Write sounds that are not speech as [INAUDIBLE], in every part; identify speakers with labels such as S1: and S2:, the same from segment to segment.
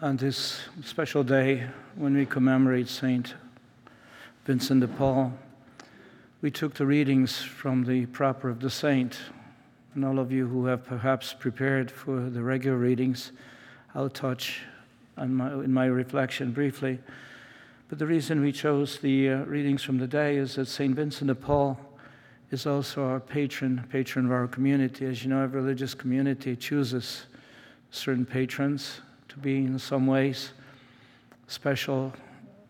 S1: on this special day when we commemorate Saint Vincent de Paul, we took the readings from the Proper of the Saint. And all of you who have perhaps prepared for the regular readings, I'll touch my, in my reflection briefly. But the reason we chose the uh, readings from the day is that St. Vincent de Paul is also our patron, patron of our community. As you know, every religious community chooses certain patrons to be in some ways special,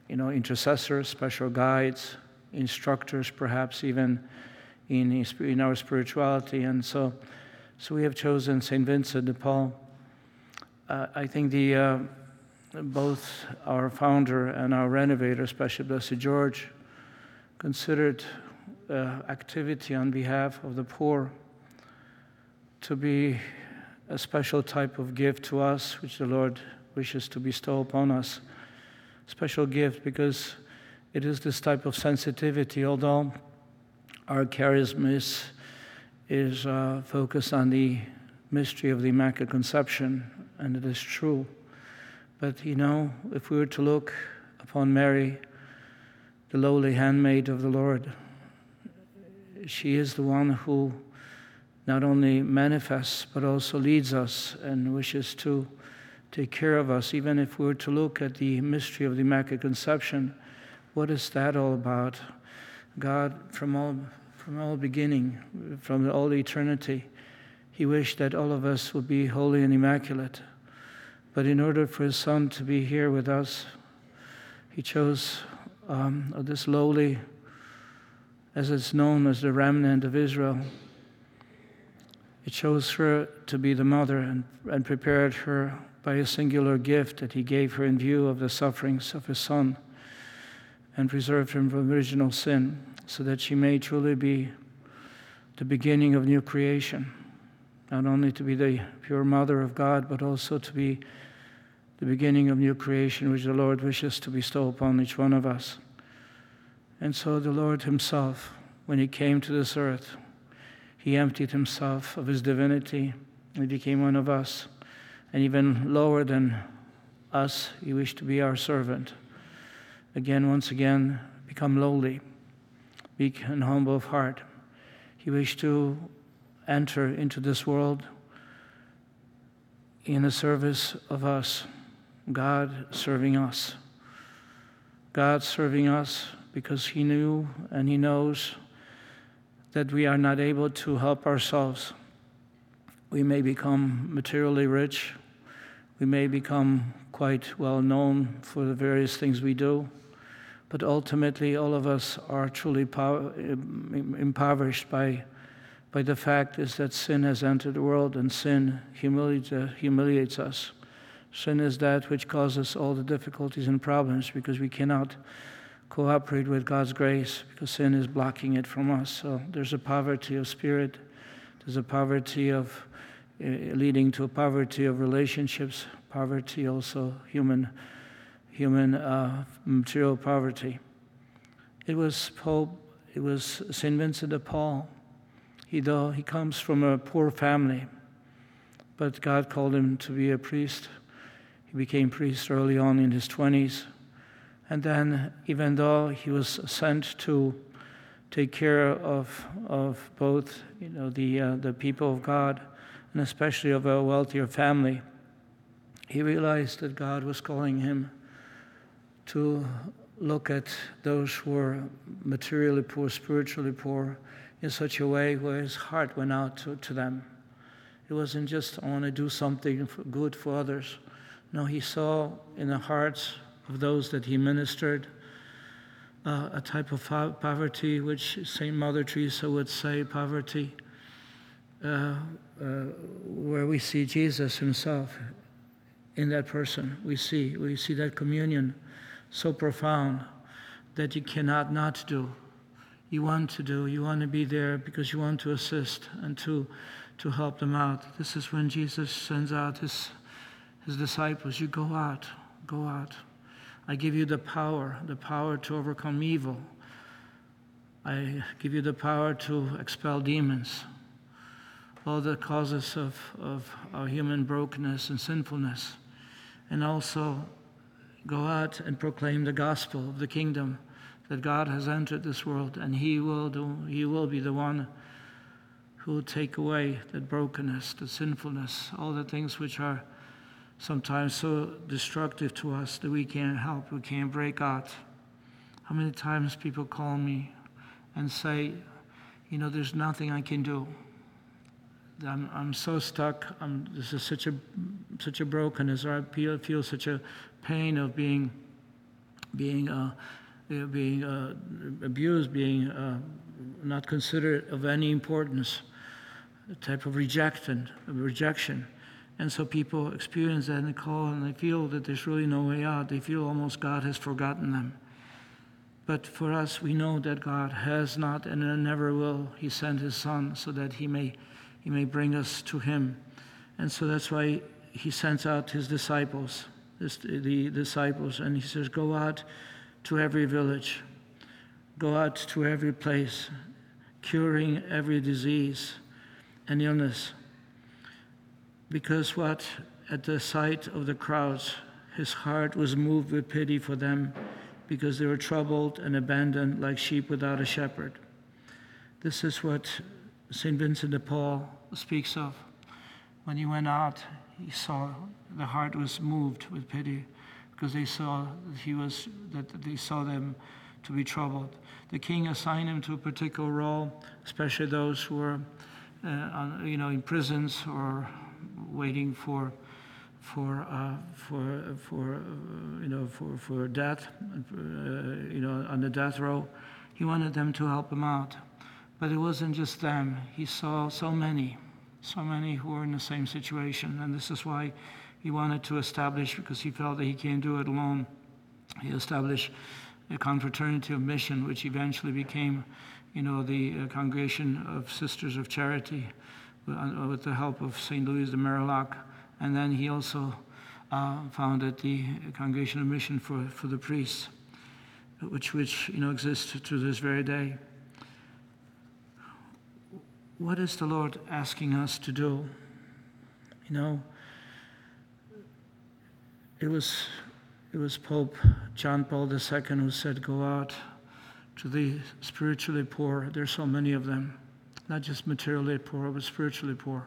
S1: you know, intercessors, special guides, instructors, perhaps even in, in our spirituality. And so, so we have chosen St. Vincent de Paul. Uh, I think the, uh, both our founder and our renovator, especially Blessed George, considered uh, activity on behalf of the poor to be a special type of gift to us, which the Lord wishes to bestow upon us. Special gift because it is this type of sensitivity, although our charism is, is uh, focused on the mystery of the Immaculate Conception, and it is true. But you know, if we were to look upon Mary, the lowly handmaid of the Lord, she is the one who not only manifests but also leads us and wishes to take care of us. Even if we were to look at the mystery of the Immaculate Conception, what is that all about? God, from all, from all beginning, from all eternity, He wished that all of us would be holy and immaculate. But in order for His Son to be here with us, He chose um, this lowly, as it's known as the remnant of Israel it chose her to be the mother and, and prepared her by a singular gift that he gave her in view of the sufferings of his son and preserved her from original sin so that she may truly be the beginning of new creation, not only to be the pure mother of God, but also to be the beginning of new creation which the Lord wishes to bestow upon each one of us. And so the Lord Himself, when He came to this earth, he emptied himself of his divinity and became one of us. And even lower than us, he wished to be our servant. Again, once again, become lowly, meek and humble of heart. He wished to enter into this world in the service of us, God serving us. God serving us because He knew and He knows that we are not able to help ourselves. We may become materially rich. We may become quite well known for the various things we do. But ultimately, all of us are truly impoverished by, by the fact is that sin has entered the world and sin humiliates, uh, humiliates us. Sin is that which causes all the difficulties and problems because we cannot cooperate with God's grace because sin is blocking it from us. So there's a poverty of spirit, there's a poverty of uh, leading to a poverty of relationships, poverty also human, human uh, material poverty. It was Pope, it was Saint Vincent de Paul. He though he comes from a poor family, but God called him to be a priest. He became priest early on in his twenties and then, even though he was sent to take care of, of both you know, the, uh, the people of God and especially of a wealthier family, he realized that God was calling him to look at those who were materially poor, spiritually poor, in such a way where his heart went out to, to them. It wasn't just, I want to do something good for others. No, he saw in the hearts of those that he ministered, uh, a type of poverty which St. Mother Teresa would say poverty, uh, uh, where we see Jesus himself in that person. We see, we see that communion so profound that you cannot not do. You want to do, you want to be there because you want to assist and to, to help them out. This is when Jesus sends out his, his disciples. You go out, go out. I give you the power, the power to overcome evil. I give you the power to expel demons. All the causes of, of our human brokenness and sinfulness. and also go out and proclaim the gospel of the kingdom that God has entered this world, and He will do. He will be the one who will take away that brokenness, the sinfulness, all the things which are sometimes so destructive to us that we can't help, we can't break out. How many times people call me and say, you know, there's nothing I can do. I'm, I'm so stuck. I'm, this is such a, such a brokenness, or I feel, feel such a pain of being, being, uh, being uh, abused, being uh, not considered of any importance, a type of rejection, rejection. And so people experience that and they call and they feel that there's really no way out. They feel almost God has forgotten them. But for us, we know that God has not and never will. He sent His Son so that He may, he may bring us to Him. And so that's why He sends out His disciples, this, the disciples, and He says, Go out to every village, go out to every place, curing every disease and illness because what? At the sight of the crowds, his heart was moved with pity for them because they were troubled and abandoned like sheep without a shepherd. This is what St. Vincent de Paul speaks of. When he went out, he saw the heart was moved with pity because they saw that he was that they saw them to be troubled. The king assigned him to a particular role, especially those who were, uh, you know, in prisons or waiting for for uh, for for uh, you know for for death, uh, you know, on the death row. He wanted them to help him out, but it wasn't just them. He saw so many, so many who were in the same situation, and this is why he wanted to establish because he felt that he can't do it alone. He established a confraternity of mission, which eventually became, you know, the uh, Congregation of Sisters of Charity with the help of St. Louis de Marillac. And then he also uh, founded the Congregation of Mission for, for the priests, which, which you know, exists to this very day. What is the Lord asking us to do? You know, it was, it was Pope John Paul II who said, Go out to the spiritually poor. There's so many of them not just materially poor, but spiritually poor.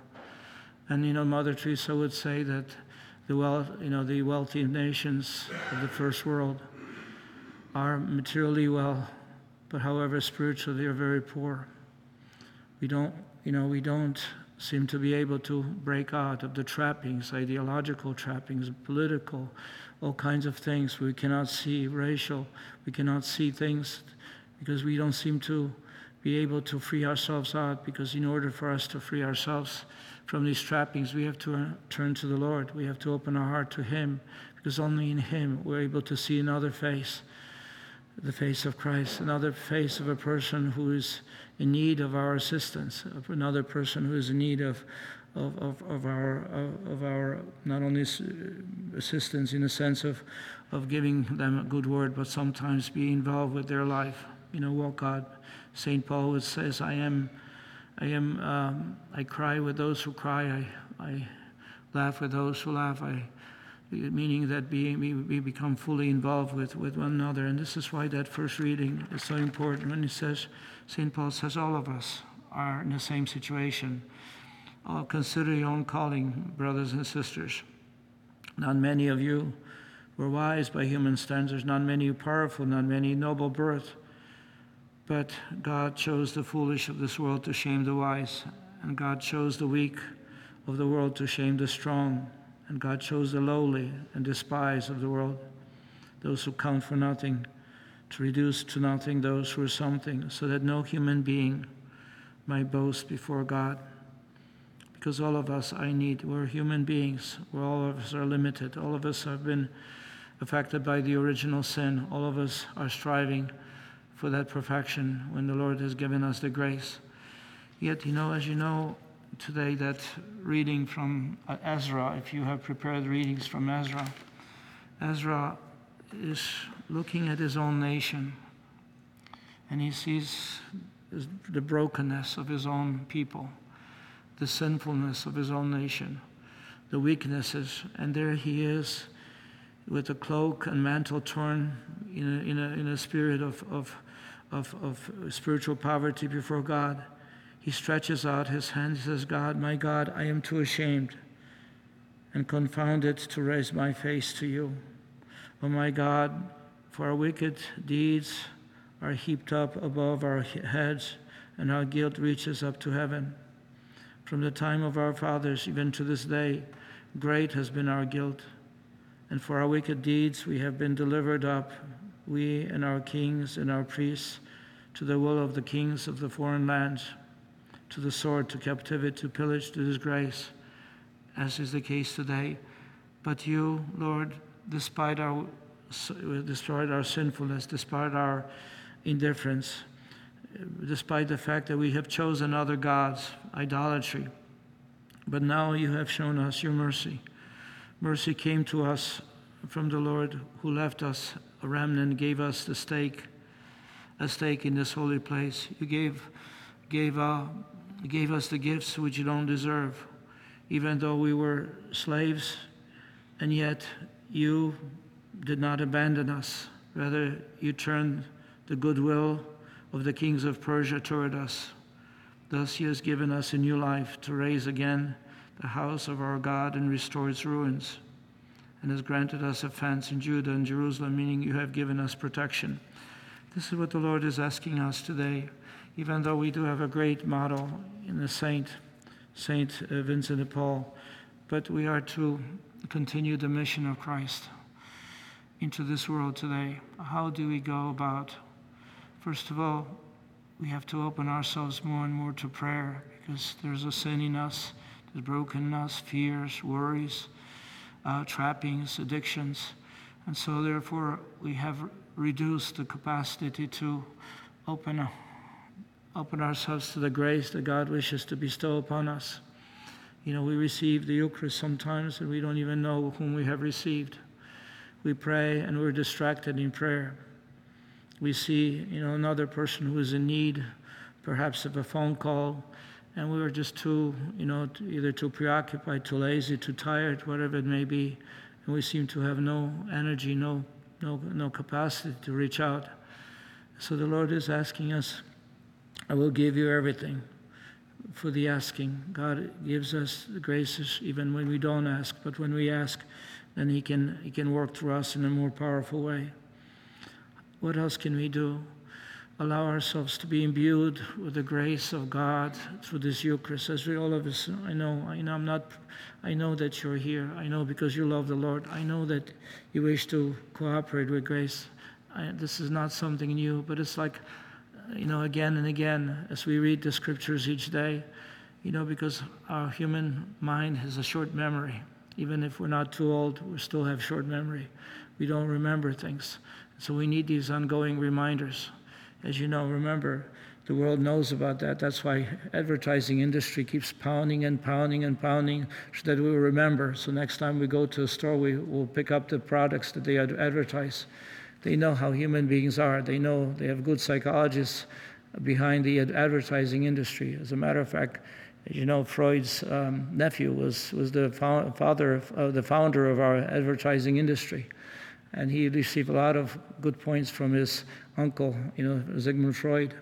S1: And you know, Mother Teresa would say that the well, you know, the wealthy nations of the first world are materially well, but however spiritually they are very poor. We don't, you know, we don't seem to be able to break out of the trappings, ideological trappings, political, all kinds of things. We cannot see racial, we cannot see things because we don't seem to be able to free ourselves out because in order for us to free ourselves from these trappings, we have to uh, turn to the Lord. We have to open our heart to Him because only in Him we're able to see another face, the face of Christ, another face of a person who is in need of our assistance, of another person who is in need of, of, of, of our, of, of, our not only assistance in the sense of, of giving them a good word, but sometimes be involved with their life. You know what God St. Paul says, I am, I am, um, I cry with those who cry, I, I laugh with those who laugh, I, meaning that we, we become fully involved with, with one another. And this is why that first reading is so important when he says, St. Paul says, all of us are in the same situation. Oh, consider your own calling, brothers and sisters. Not many of you were wise by human standards, not many powerful, not many noble birth. But God chose the foolish of this world to shame the wise, and God chose the weak of the world to shame the strong, and God chose the lowly and despised of the world, those who count for nothing, to reduce to nothing those who are something, so that no human being might boast before God. Because all of us, I need, we're human beings, where all of us are limited, all of us have been affected by the original sin, all of us are striving for that perfection when the Lord has given us the grace. Yet, you know, as you know today, that reading from uh, Ezra, if you have prepared readings from Ezra, Ezra is looking at his own nation and he sees the brokenness of his own people, the sinfulness of his own nation, the weaknesses, and there he is with a cloak and mantle torn in a, in a, in a spirit of, of, of, of spiritual poverty before God. He stretches out his hand. He says, God, my God, I am too ashamed and confounded to raise my face to you. Oh, my God, for our wicked deeds are heaped up above our heads, and our guilt reaches up to heaven. From the time of our fathers, even to this day, great has been our guilt. And for our wicked deeds, we have been delivered up, we and our kings and our priests, to the will of the kings of the foreign lands, to the sword, to captivity, to pillage, to disgrace, as is the case today. But you, Lord, despite our, despite our sinfulness, despite our indifference, despite the fact that we have chosen other gods, idolatry, but now you have shown us your mercy. Mercy came to us from the Lord who left us a remnant, gave us the stake, a stake in this holy place. You gave, gave, uh, gave us the gifts which you don't deserve, even though we were slaves, and yet you did not abandon us. Rather, you turned the goodwill of the kings of Persia toward us. Thus, he has given us a new life to raise again the house of our God and restore its ruins, and has granted us a fence in Judah and Jerusalem, meaning you have given us protection. This is what the Lord is asking us today, even though we do have a great model in the saint, Saint uh, Vincent de Paul, but we are to continue the mission of Christ into this world today. How do we go about? First of all, we have to open ourselves more and more to prayer because there's a sin in us there's brokenness, fears, worries, uh, trappings, addictions. And so, therefore, we have reduced the capacity to open, open ourselves to the grace that God wishes to bestow upon us. You know, we receive the Eucharist sometimes and we don't even know whom we have received. We pray and we're distracted in prayer. We see, you know, another person who is in need, perhaps of a phone call, and we were just too, you know, either too preoccupied, too lazy, too tired, whatever it may be, and we seem to have no energy, no, no, no capacity to reach out. So the Lord is asking us, I will give you everything for the asking. God gives us the graces even when we don't ask, but when we ask, then He can, he can work through us in a more powerful way. What else can we do? Allow ourselves to be imbued with the grace of God through this Eucharist. As we all of us, I know, I know, I'm not, I know that you're here. I know because you love the Lord. I know that you wish to cooperate with grace. I, this is not something new, but it's like, you know, again and again as we read the scriptures each day, you know, because our human mind has a short memory. Even if we're not too old, we still have short memory. We don't remember things. So we need these ongoing reminders as you know, remember, the world knows about that. That's why advertising industry keeps pounding and pounding and pounding so that we remember. So next time we go to a store, we will pick up the products that they advertise. They know how human beings are. They know they have good psychologists behind the advertising industry. As a matter of fact, as you know, Freud's um, nephew was, was the father of, uh, the founder of our advertising industry and he received a lot of good points from his uncle, you know, Sigmund Freud.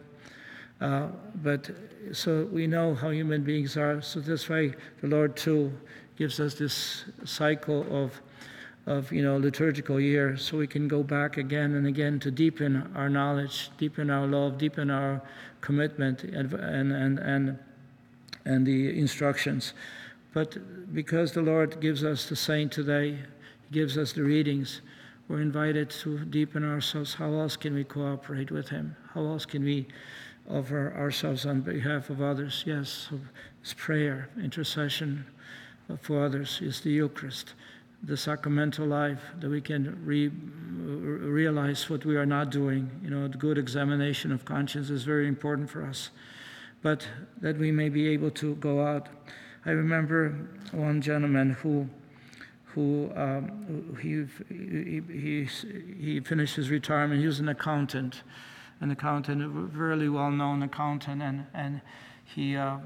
S1: Uh, but so we know how human beings are. So that's why the Lord too gives us this cycle of, of you know, liturgical year, so we can go back again and again to deepen our knowledge, deepen our love, deepen our commitment, and and and and, and the instructions. But because the Lord gives us the saint today, He gives us the readings we're invited to deepen ourselves. How else can we cooperate with Him? How else can we offer ourselves on behalf of others? Yes, it's prayer, intercession for others, is the Eucharist, the sacramental life that we can re- realize what we are not doing. You know, the good examination of conscience is very important for us, but that we may be able to go out. I remember one gentleman who who um, he, he, he, finished his retirement. He was an accountant, an accountant, a very well known accountant, and, and he, uh,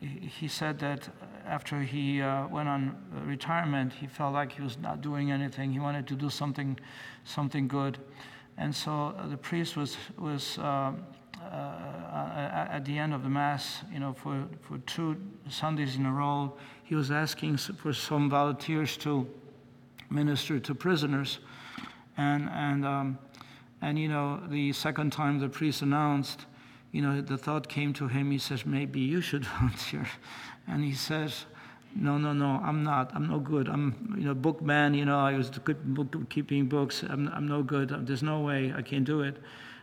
S1: he said that after he uh, went on retirement, he felt like he was not doing anything. He wanted to do something, something good, and so the priest was was uh, uh, at the end of the mass, you know, for for two Sundays in a row, he was asking for some volunteers to minister to prisoners, and and um, and you know, the second time the priest announced you know, the thought came to him. He says, maybe you should [LAUGHS] volunteer. And he says, no, no, no, I'm not. I'm no good. I'm, you know, bookman. You know, I was good keeping books. I'm, I'm no good. There's no way I can do it.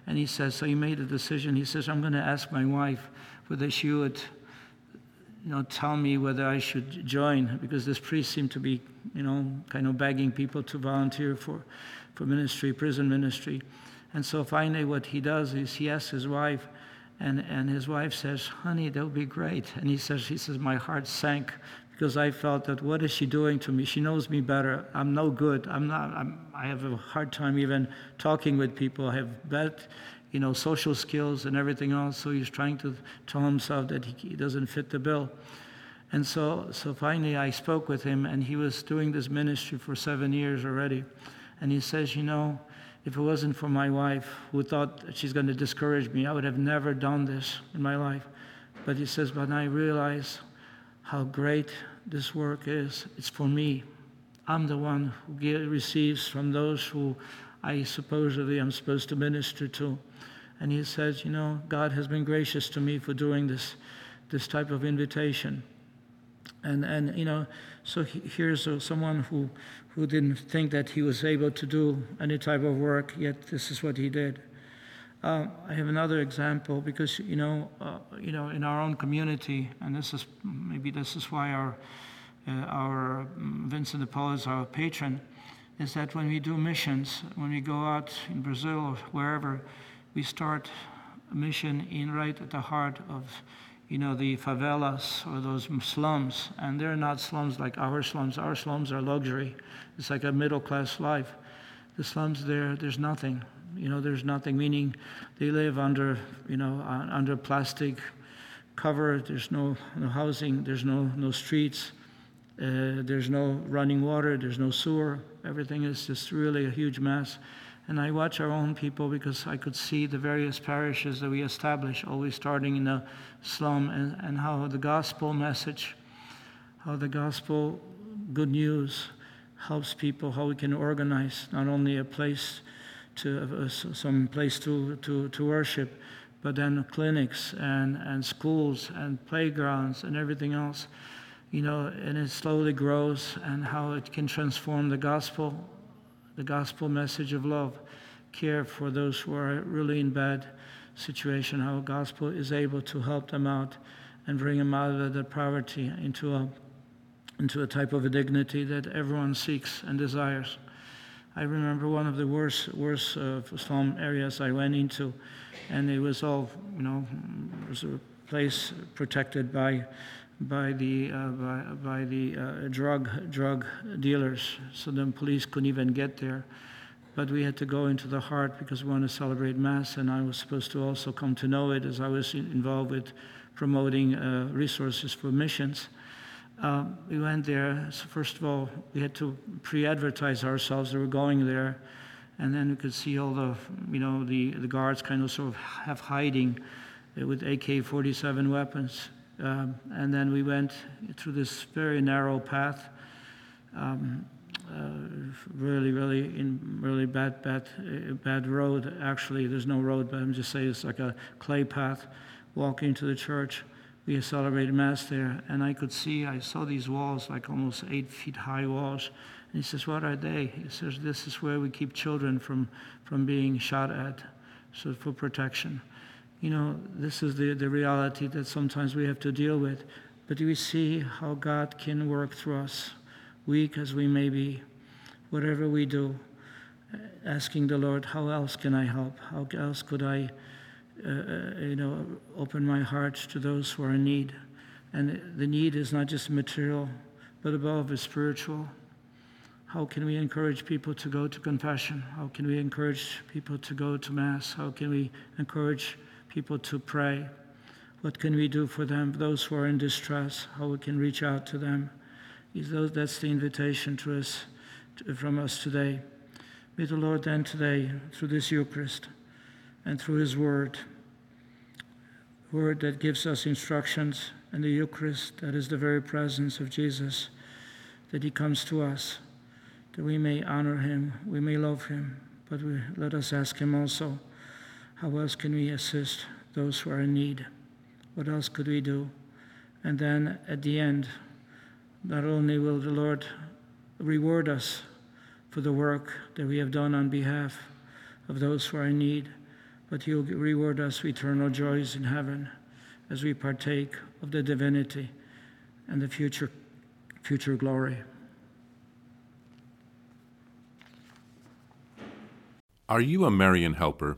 S1: And he says, so he made a decision. He says, I'm going to ask my wife whether she would, you know, tell me whether I should join because this priest seemed to be, you know, kind of begging people to volunteer for, for ministry, prison ministry. And so finally, what he does is he asks his wife, and, and his wife says, honey, that would be great. And he says, he says, my heart sank because I felt that what is she doing to me? She knows me better. I'm no good. I'm not, I'm, I have a hard time even talking with people. I have bad, you know, social skills and everything else. So he's trying to tell himself that he, he doesn't fit the bill. And so, so finally I spoke with him and he was doing this ministry for seven years already. And he says, you know, if it wasn't for my wife who thought she's going to discourage me, I would have never done this in my life. But he says, But I realize how great this work is. It's for me. I'm the one who receives from those who I supposedly am supposed to minister to. And he says, You know, God has been gracious to me for doing this, this type of invitation. And, and you know, so here's someone who, who didn't think that he was able to do any type of work, yet this is what he did. Uh, I have another example because you know, uh, you know, in our own community, and this is maybe this is why our uh, our mm, Vincent de Paul is our patron, is that when we do missions, when we go out in Brazil or wherever, we start a mission in right at the heart of you know, the favelas or those slums, and they're not slums like our slums. Our slums are luxury. It's like a middle class life. The slums there, there's nothing. You know, there's nothing. Meaning, they live under, you know, uh, under plastic cover. There's no, no housing. There's no no streets. Uh, there's no running water. There's no sewer. Everything is just really a huge mess. And I watch our own people because I could see the various parishes that we establish, always starting in a slum, and, and how the gospel message, how the gospel good news helps people, how we can organize not only a place to uh, some place to, to, to worship, but then clinics and, and schools and playgrounds and everything else. You know, and it slowly grows, and how it can transform the gospel the gospel message of love, care for those who are really in bad situation, how gospel is able to help them out and bring them out of that poverty into a, into a type of a dignity that everyone seeks and desires. I remember one of the worst, worst uh, slum areas I went into, and it was all, you know, it was a place protected by by the, uh, by, by, the uh, drug, drug dealers, so the police couldn't even get there. But we had to go into the heart because we want to celebrate Mass, and I was supposed to also come to know it as I was involved with promoting uh, resources for missions. Um, we went there. So first of all, we had to pre-advertise ourselves that we're going there, and then we could see all the, you know, the, the guards kind of sort of half hiding with AK-47 weapons. Um, and then we went through this very narrow path, um, uh, really, really in really bad, bad, uh, bad road. Actually, there's no road, but I'm just saying it's like a clay path. Walking to the church, we celebrated mass there, and I could see, I saw these walls, like almost eight feet high walls. And he says, "What are they?" He says, "This is where we keep children from from being shot at, so for protection." You know, this is the, the reality that sometimes we have to deal with. But we see how God can work through us, weak as we may be, whatever we do, asking the Lord, how else can I help? How else could I, uh, uh, you know, open my heart to those who are in need? And the need is not just material, but above is spiritual. How can we encourage people to go to confession? How can we encourage people to go to Mass? How can we encourage people to pray. What can we do for them, those who are in distress? How we can reach out to them? That's the invitation to us, from us today. May the Lord then today, through this Eucharist and through His Word, Word that gives us instructions, and the Eucharist that is the very presence of Jesus, that He comes to us, that we may honor Him, we may love Him, but we, let us ask Him also, how else can we assist those who are in need? What else could we do? And then at the end, not only will the Lord reward us for the work that we have done on behalf of those who are in need, but He'll reward us with eternal joys in heaven as we partake of the divinity and the future, future glory.
S2: Are you a Marian helper?